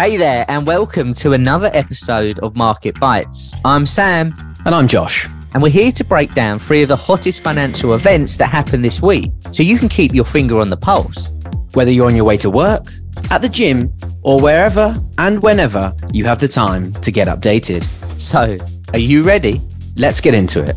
Hey there, and welcome to another episode of Market Bites. I'm Sam, And I'm Josh. and we're here to break down three of the hottest financial events that happened this week so you can keep your finger on the pulse. Whether you're on your way to work, at the gym, or wherever and whenever you have the time to get updated, So, are you ready? let's get into it.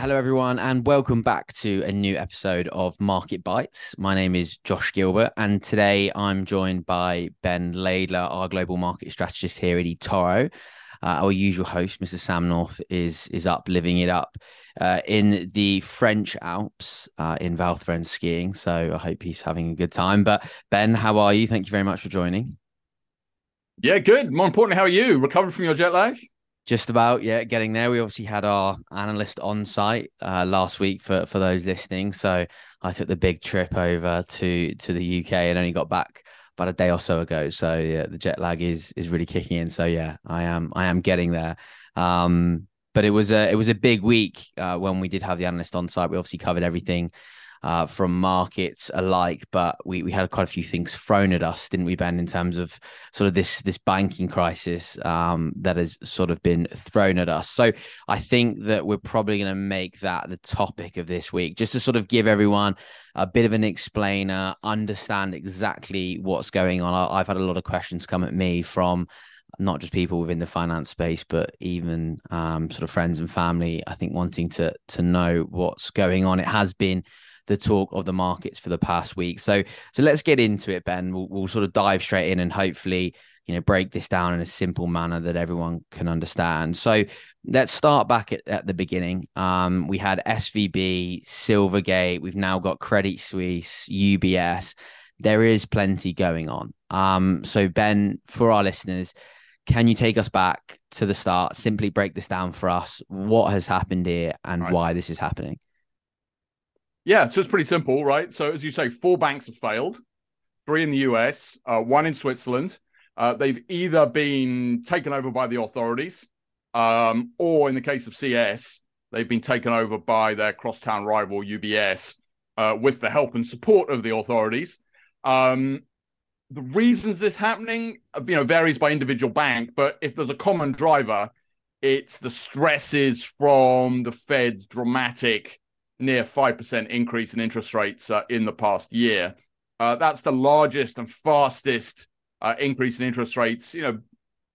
Hello, everyone, and welcome back to a new episode of Market Bites. My name is Josh Gilbert, and today I'm joined by Ben Laidler, our global market strategist here at eToro. Uh, our usual host, Mr. Sam North, is is up living it up uh, in the French Alps uh, in Val Thorens skiing. So I hope he's having a good time. But Ben, how are you? Thank you very much for joining. Yeah, good. More importantly, how are you? Recovered from your jet lag? Just about, yeah, getting there. We obviously had our analyst on site uh, last week for for those listening. So I took the big trip over to to the UK and only got back about a day or so ago. So yeah, the jet lag is is really kicking in. So yeah, I am I am getting there. Um, but it was a it was a big week uh, when we did have the analyst on site. We obviously covered everything uh, from markets alike, but we, we had quite a few things thrown at us, didn't we, Ben, in terms of sort of this this banking crisis um, that has sort of been thrown at us. So I think that we're probably going to make that the topic of this week, just to sort of give everyone a bit of an explainer, understand exactly what's going on. I've had a lot of questions come at me from not just people within the finance space, but even um, sort of friends and family. I think wanting to to know what's going on. It has been the talk of the markets for the past week. So so let's get into it, Ben. We'll, we'll sort of dive straight in and hopefully you know break this down in a simple manner that everyone can understand. So let's start back at, at the beginning. Um, we had SVB, Silvergate. We've now got Credit Suisse, UBS. There is plenty going on. Um, so Ben, for our listeners, can you take us back to the start? Simply break this down for us. What has happened here and Right. why this is happening? Yeah, so it's pretty simple, right? So as you say, four banks have failed, three in the US, uh, one in Switzerland. Uh, they've either been taken over by the authorities, um, or in the case of CS, they've been taken over by their crosstown rival UBS uh, with the help and support of the authorities. Um, the reasons this happening, uh, you know, varies by individual bank, but if there's a common driver, it's the stresses from the Fed's dramatic near 5% increase in interest rates uh, in the past year. Uh, that's the largest and fastest uh, increase in interest rates, you know,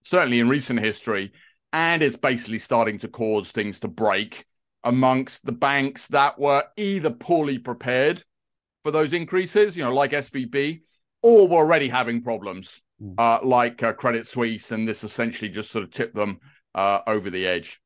certainly in recent history. And it's basically starting to cause things to break amongst the banks that were either poorly prepared for those increases, you know, like SVB, or were already having problems, Mm. uh, like uh, Credit Suisse. And this essentially just sort of tipped them uh, over the edge.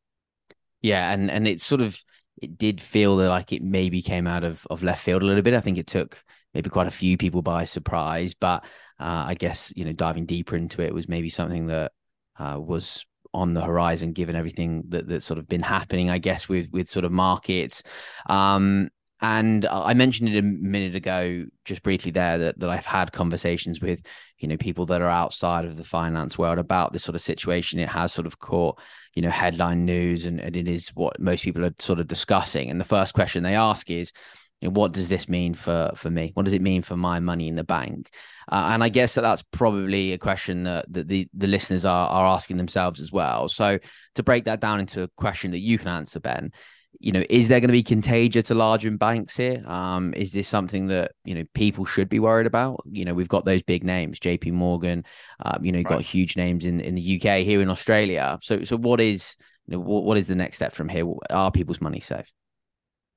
Yeah, and and it's sort of it did feel that like it maybe came out of of left field a little bit. I think it took maybe quite a few people by surprise, but uh, I guess you know diving deeper into it was maybe something that uh, was on the horizon given everything that that's sort of been happening. I guess with with sort of markets. Um, and I mentioned it a minute ago, just briefly there, that, that I've had conversations with, you know, people that are outside of the finance world about this sort of situation. It has sort of caught you know headline news and, and it is what most people are sort of discussing. And the first question they ask is you know, what does this mean for for me? What does it mean for my money in the bank? Uh, and i guess that that's probably a question that, that the the listeners are are asking themselves as well. So to break that down into a question that you can answer ben you know, is there going to be contagion to larger banks here? Um, is this something that you know people should be worried about? You know, we've got those big names, J.P. Morgan. Um, you know, you've got huge names in in the UK, here in Australia. So, so what is you know what, what is the next step from here? Are people's money safe?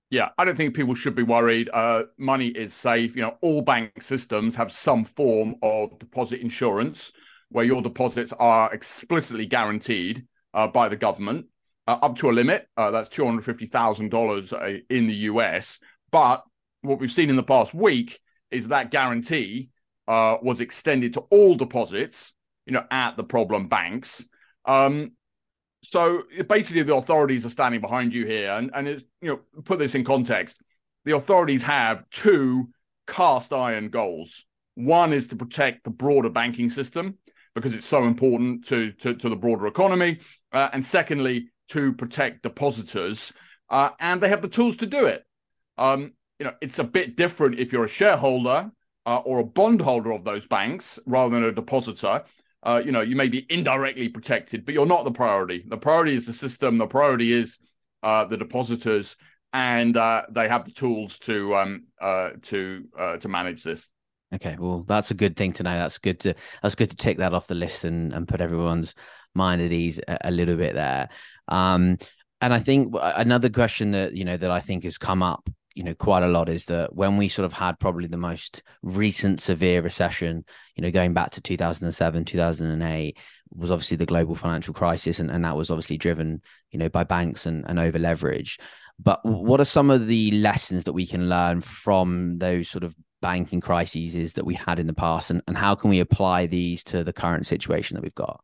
Yeah, I don't think people should be worried. Uh, money is safe. You know, all bank systems have some form of deposit insurance where your deposits are explicitly guaranteed uh, by the government uh, up to a limit. Uh, that's $250,000 uh, in the US. But what we've seen in the past week is that guarantee uh, was extended to all deposits, you know, at the problem banks. Um, so basically, the authorities are standing behind you here, and and it's you know put this in context. The authorities have two cast iron goals. One is to protect the broader banking system because it's so important to to, to the broader economy, uh, and secondly, to protect depositors, uh, and they have the tools to do it. Um, you know, it's a bit different if you're a shareholder uh, or a bondholder of those banks rather than a depositor. Uh, you know, you may be indirectly protected, but you're not the priority. The priority is the system. The priority is uh, the depositors, and uh, they have the tools to um, uh, to to manage this. Okay, well, that's a good thing to know. That's good to that's good to take that off the list and, and put everyone's mind at ease a, a little bit there. Um, and I think another question that you know that I think has come up you know quite a lot is that when we sort of had probably the most recent severe recession you know going back to 2007 2008 was obviously the global financial crisis and, and that was obviously driven you know by banks and, and over leverage but what are some of the lessons that we can learn from those sort of banking crises that we had in the past and, and how can we apply these to the current situation that we've got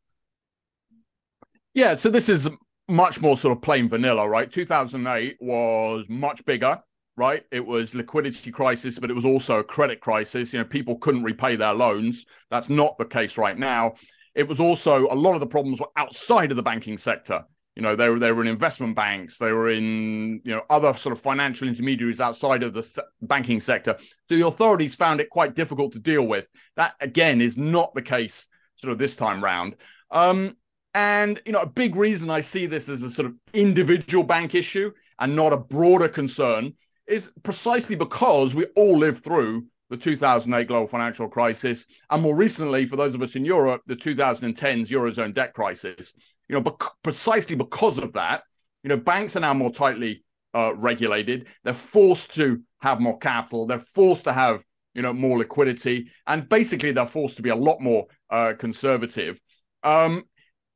yeah so this is much more sort of plain vanilla right 2008 was much bigger right? It was liquidity crisis, but it was also a credit crisis. You know, people couldn't repay their loans. That's not the case right now. It was also a lot of the problems were outside of the banking sector. You know, they were they were in investment banks, they were in you know other sort of financial intermediaries outside of the banking sector. So the authorities found it quite difficult to deal with. That again is not the case sort of this time round. Um, and you know, a big reason I see this as a sort of individual bank issue and not a broader concern is precisely because we all lived through the 2008 global financial crisis, and more recently, for those of us in Europe, the 2010s eurozone debt crisis. You know, bec- precisely because of that, you know, banks are now more tightly uh, regulated. They're forced to have more capital. They're forced to have you know more liquidity, and basically they're forced to be a lot more uh, conservative. Um,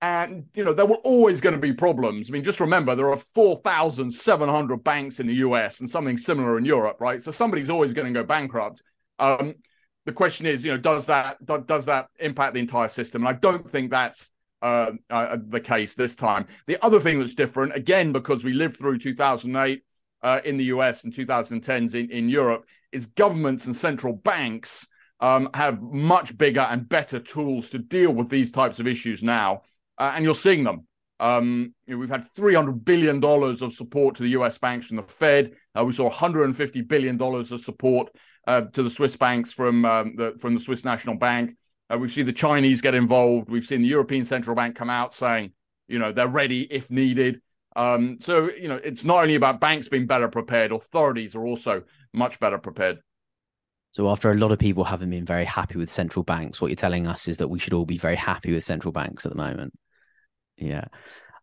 and you know there were always going to be problems. I mean, just remember there are four thousand seven hundred banks in the U.S. and something similar in Europe, right? So somebody's always going to go bankrupt. Um, the question is, you know, does that does that impact the entire system? And I don't think that's uh, uh, the case this time. The other thing that's different, again, because we lived through 2008 uh, in the US and 2010s in, in Europe, is governments and central banks um, have much bigger and better tools to deal with these types of issues now uh, and you're seeing them. Um, you know, we've had 300 billion dollars of support to the U.S. banks from the Fed. Uh, we saw 150 billion dollars of support uh, to the Swiss banks from um, the from the Swiss National Bank. Uh, we've seen the Chinese get involved. We've seen the European Central Bank come out saying, you know, they're ready if needed. Um, so you know, it's not only about banks being better prepared; authorities are also much better prepared. So after a lot of people haven't been very happy with central banks, what you're telling us is that we should all be very happy with central banks at the moment. Yeah.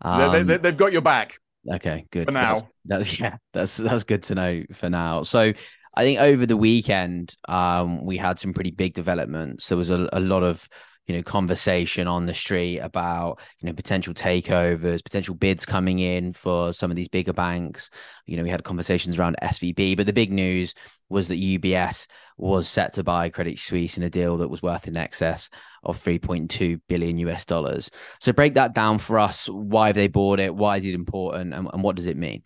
Um, they, have they, got your back. Okay, good. For now. That's, that's, yeah, that's that's good to know for now. So I think over the weekend, um, we had some pretty big developments. There was a, a lot of you know conversation on the street about you know potential takeovers potential bids coming in for some of these bigger banks. You know we had conversations around svb but the big news was that ubs was set to buy credit suisse in a deal that was worth in excess of 3.2 billion us dollars. So break that down for us. Why have they bought it? Why is it important? And, and what does it mean?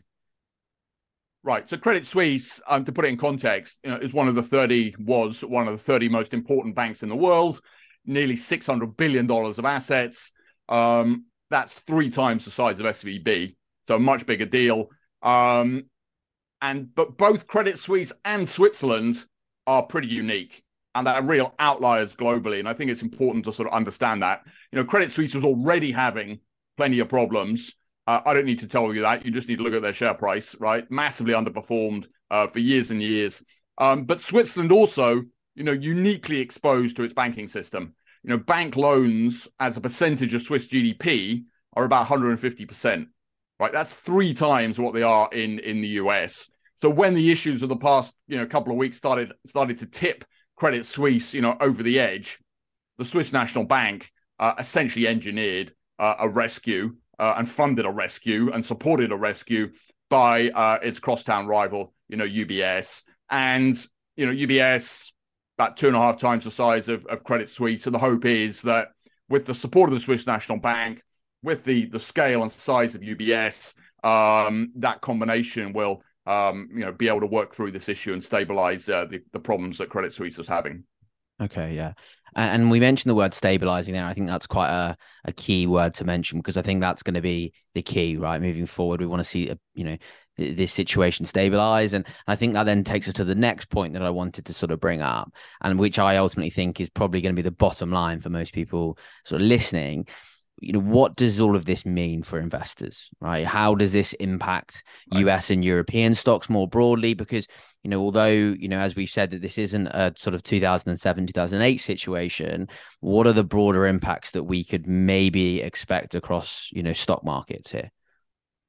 Right. So Credit Suisse, um, to put it in context, you know, is one of the 30, was one of the 30 most important banks in the world nearly $600 billion of assets. Um, that's three times the size of SVB, so a much bigger deal. Um, and but both Credit Suisse and Switzerland are pretty unique and they're real outliers globally. And I think it's important to sort of understand that. You know, Credit Suisse was already having plenty of problems. Uh, I don't need to tell you that. You just need to look at their share price, right? Massively underperformed uh, for years and years. Um, but Switzerland also you know, uniquely exposed to its banking system. You know, bank loans as a percentage of Swiss GDP are about 150%. Right, that's three times what they are in in the US. So when the issues of the past, you know, couple of weeks started started to tip Credit Suisse, you know, over the edge, the Swiss National Bank uh, essentially engineered uh, a rescue uh, and funded a rescue and supported a rescue by uh, its crosstown rival, you know, UBS. And you know, UBS about two and a half times the size of, of Credit Suisse. And the hope is that with the support of the Swiss National Bank, with the the scale and size of UBS, um, that combination will um, you know be able to work through this issue and stabilize uh, the, the problems that Credit Suisse is having. Okay, yeah. And we mentioned the word stabilizing there. I think that's quite a, a key word to mention because I think that's going to be the key, right? Moving forward, we want to see, you know, this situation stabilize. And I think that then takes us to the next point that I wanted to sort of bring up, and which I ultimately think is probably going to be the bottom line for most people sort of listening, you know what does all of this mean for investors right how does this impact right. us and european stocks more broadly because you know although you know as we've said that this isn't a sort of 2007 2008 situation what are the broader impacts that we could maybe expect across you know stock markets here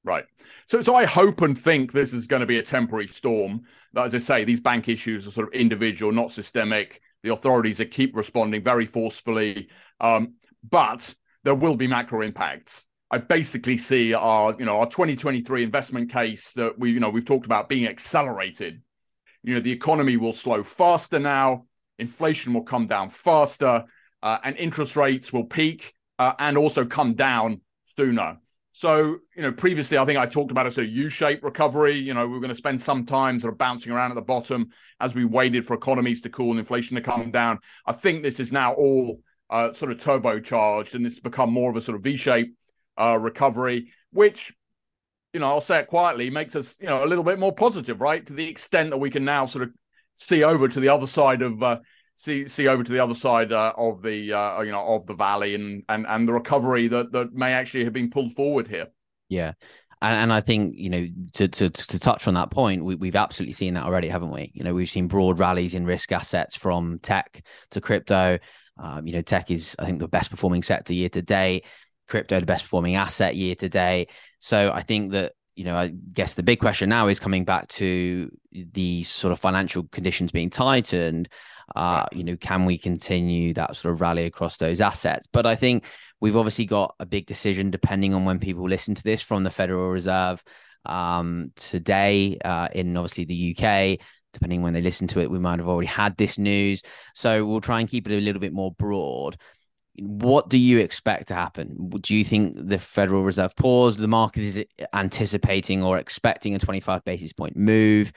right so so i hope and think this is going to be a temporary storm as i say these bank issues are sort of individual not systemic the authorities are keep responding very forcefully um, but there will be macro impacts. I basically see our, you know, our 2023 investment case that we, you know, we've talked about being accelerated. You know, the economy will slow faster now, inflation will come down faster, uh, and interest rates will peak uh, and also come down sooner. So, you know, previously I think I talked about a sort of U-shaped recovery. You know, we are going to spend some time sort of bouncing around at the bottom as we waited for economies to cool and inflation to come down. I think this is now all uh, sort of turbocharged, and it's become more of a sort of V-shaped uh, recovery, which you know I'll say it quietly makes us you know a little bit more positive, right? To the extent that we can now sort of see over to the other side of uh, see see over to the other side uh, of the uh, you know of the valley and and and the recovery that that may actually have been pulled forward here. Yeah. And, and I think you know to, to to touch on that point, we, we've absolutely seen that already, haven't we? You know, we've seen broad rallies in risk assets from tech to crypto, um, you know, tech is, I think, the best performing sector year to date. Crypto, the best performing asset year to date. So I think that you know, I guess the big question now is coming back to the sort of financial conditions being tightened. Uh, you know, can we continue that sort of rally across those assets? But I think we've obviously got a big decision depending on when people listen to this from the Federal Reserve um, today uh, in obviously the UK depending when they listen to it, we might have already had this news. So we'll try and keep it a little bit more broad. What do you expect to happen? Do you think the Federal Reserve pause? The market is anticipating or expecting a 25 basis point move.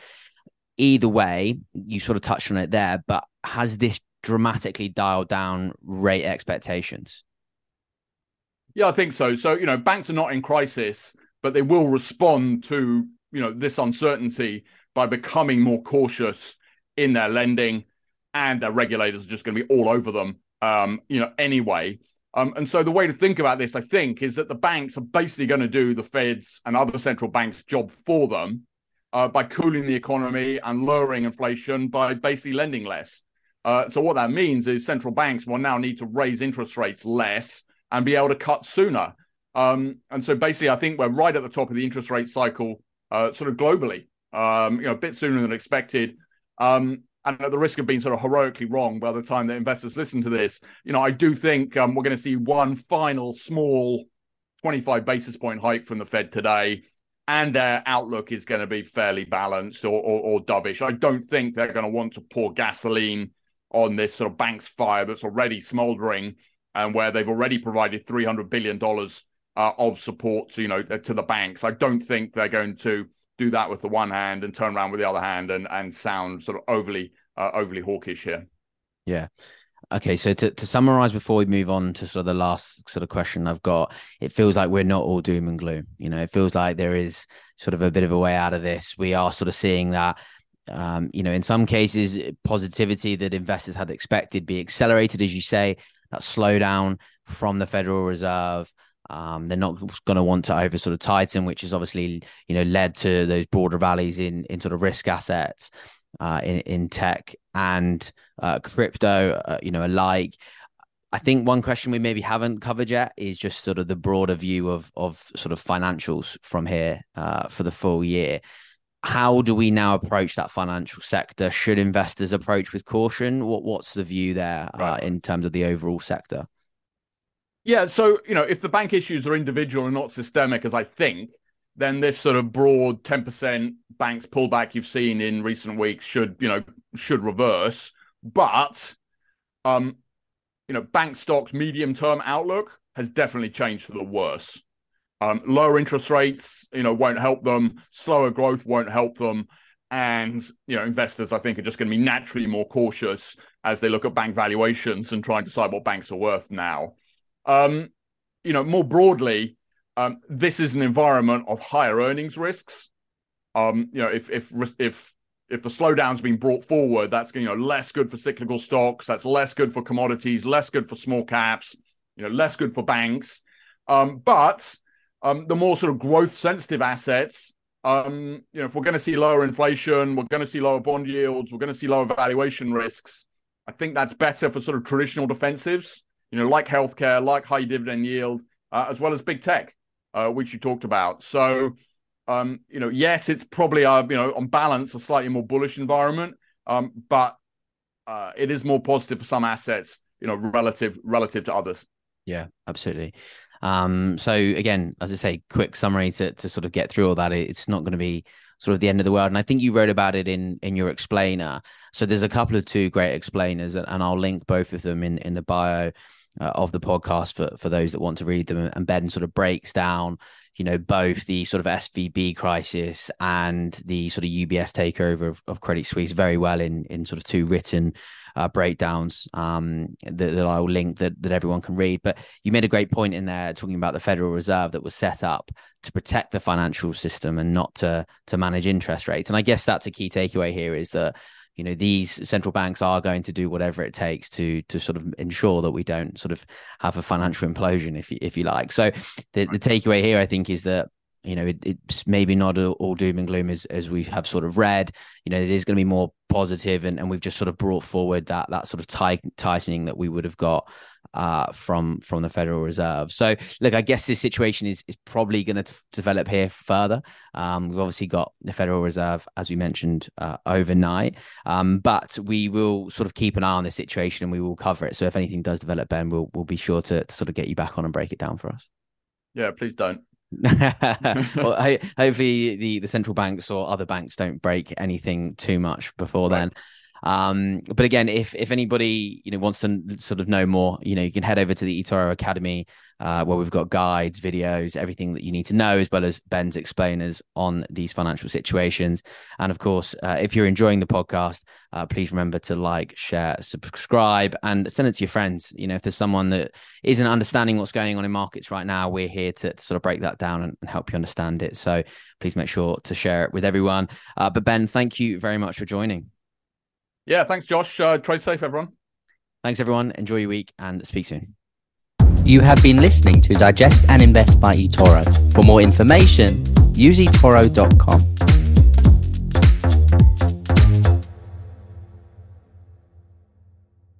Either way, you sort of touched on it there, but has this dramatically dialed down rate expectations? Yeah, I think so. So, you know, banks are not in crisis, but they will respond to, you know, this uncertainty by becoming more cautious in their lending, and their regulators are just going to be all over them, um, you know, anyway. Um, and so the way to think about this, I think, is that the banks are basically going to do the Fed's and other central banks' job for them uh, by cooling the economy and lowering inflation by basically lending less. Uh, so what that means is central banks will now need to raise interest rates less and be able to cut sooner. Um, and so basically, I think we're right at the top of the interest rate cycle, uh, sort of globally um, you know, a bit sooner than expected. Um, and at the risk of being sort of heroically wrong by the time that investors listen to this, you know, I do think um, we're going to see one final small 25 basis point hike from the Fed today, and their outlook is going to be fairly balanced or, or, or dovish. I don't think they're going to want to pour gasoline on this sort of bank's fire that's already smoldering and where they've already provided 300 billion dollars uh, of support to you know to the banks. I don't think they're going to do that with the one hand and turn around with the other hand and and sound sort of overly uh, overly hawkish here. Yeah. Okay, so to, to summarize before we move on to sort of the last sort of question I've got, it feels like we're not all doom and gloom. You know, it feels like there is sort of a bit of a way out of this. We are sort of seeing that, um, you know, in some cases, positivity that investors had expected be accelerated, as you say, that slowdown from the Federal Reserve. Um, they're not going to want to over sort of tighten, which has obviously you know led to those broader rallies in in sort of risk assets, uh, in in tech and uh, crypto, uh, you know alike. I think one question we maybe haven't covered yet is just sort of the broader view of of sort of financials from here uh, for the full year. How do we now approach that financial sector? Should investors approach with caution? What what's the view there uh, right. in terms of the overall sector? Yeah, so you know, if the bank issues are individual and not systemic, as I think, then this sort of broad 10% banks pullback you've seen in recent weeks should, you know, should reverse. but um, you know, bank stocks medium term outlook has definitely changed for the worse. Um, lower interest rates, you know, won't help them. Slower growth won't help them. And you know, investors, I think, are just going to be naturally more cautious as they look at bank valuations and try and decide what banks are worth now. Um, you know, more broadly, um, this is an environment of higher earnings risks. Um, you know, if if if if the slowdown's been brought forward, that's you know less good for cyclical stocks. That's less good for commodities. Less good for small caps. You know, less good for banks. Um, but um, the more sort of growth sensitive assets, um, you know, if we're going to see lower inflation, we're going to see lower bond yields, we're going to see lower valuation risks. I think that's better for sort of traditional defensives, you know, like healthcare, like high dividend yield, uh, as well as big tech, uh, which you talked about. So, um, you know, yes, it's probably, uh, you know, on balance, a slightly more bullish environment, um, but uh, it is more positive for some assets, you know, relative relative to others. Yeah, absolutely. Um, so again, as I say, quick summary to to sort of get through all that. It's not going to be sort of the end of the world. And I think you wrote about it in in your explainer. So there's a couple of two great explainers, and, I'll link both of them in in the bio uh, of the podcast for for those that want to read them. And Ben sort of breaks down, you know, both the sort of SVB crisis and the sort of UBS takeover of, of Credit Suisse very well in in sort of two written uh, breakdowns um, that, that I'll link that, that everyone can read. But you made a great point in there talking about the Federal Reserve that was set up to protect the financial system and not to to manage interest rates. And I guess that's a key takeaway here is that you know these central banks are going to do whatever it takes to to sort of ensure that we don't sort of have a financial implosion if you, if you like so the, the takeaway here i think is that you know, it, it's maybe not all doom and gloom as, as we have sort of read. You know, it is going to be more positive, and, and we've just sort of brought forward that that sort of tight, tightening that we would have got uh, from from the Federal Reserve. So, look, I guess this situation is is probably going to develop here further. Um, we've obviously got the Federal Reserve, as we mentioned, uh, overnight, um, but we will sort of keep an eye on the situation and we will cover it. So, if anything does develop, Ben, we'll we'll be sure to, to sort of get you back on and break it down for us. Yeah, please don't. well, hopefully the the central banks or other banks don't break anything too much before right. then. Um, but again, if if anybody you know wants to sort of know more, you know, you can head over to the eToro Academy uh, where we've got guides, videos, everything that you need to know, as well as Ben's explainers on these financial situations. And of course, uh, if you're enjoying the podcast, uh, please remember to like, share, subscribe, and send it to your friends. You know, if there's someone that isn't understanding what's going on in markets right now, we're here to, to sort of break that down and, and, help you understand it. So please make sure to share it with everyone. Uh, but Ben, thank you very much for joining. Yeah, thanks, Josh. Uh, trade safe, everyone. Thanks, everyone. Enjoy your week and speak soon. You have been listening to Digest and Invest by eToro. For more information, use eToro.com.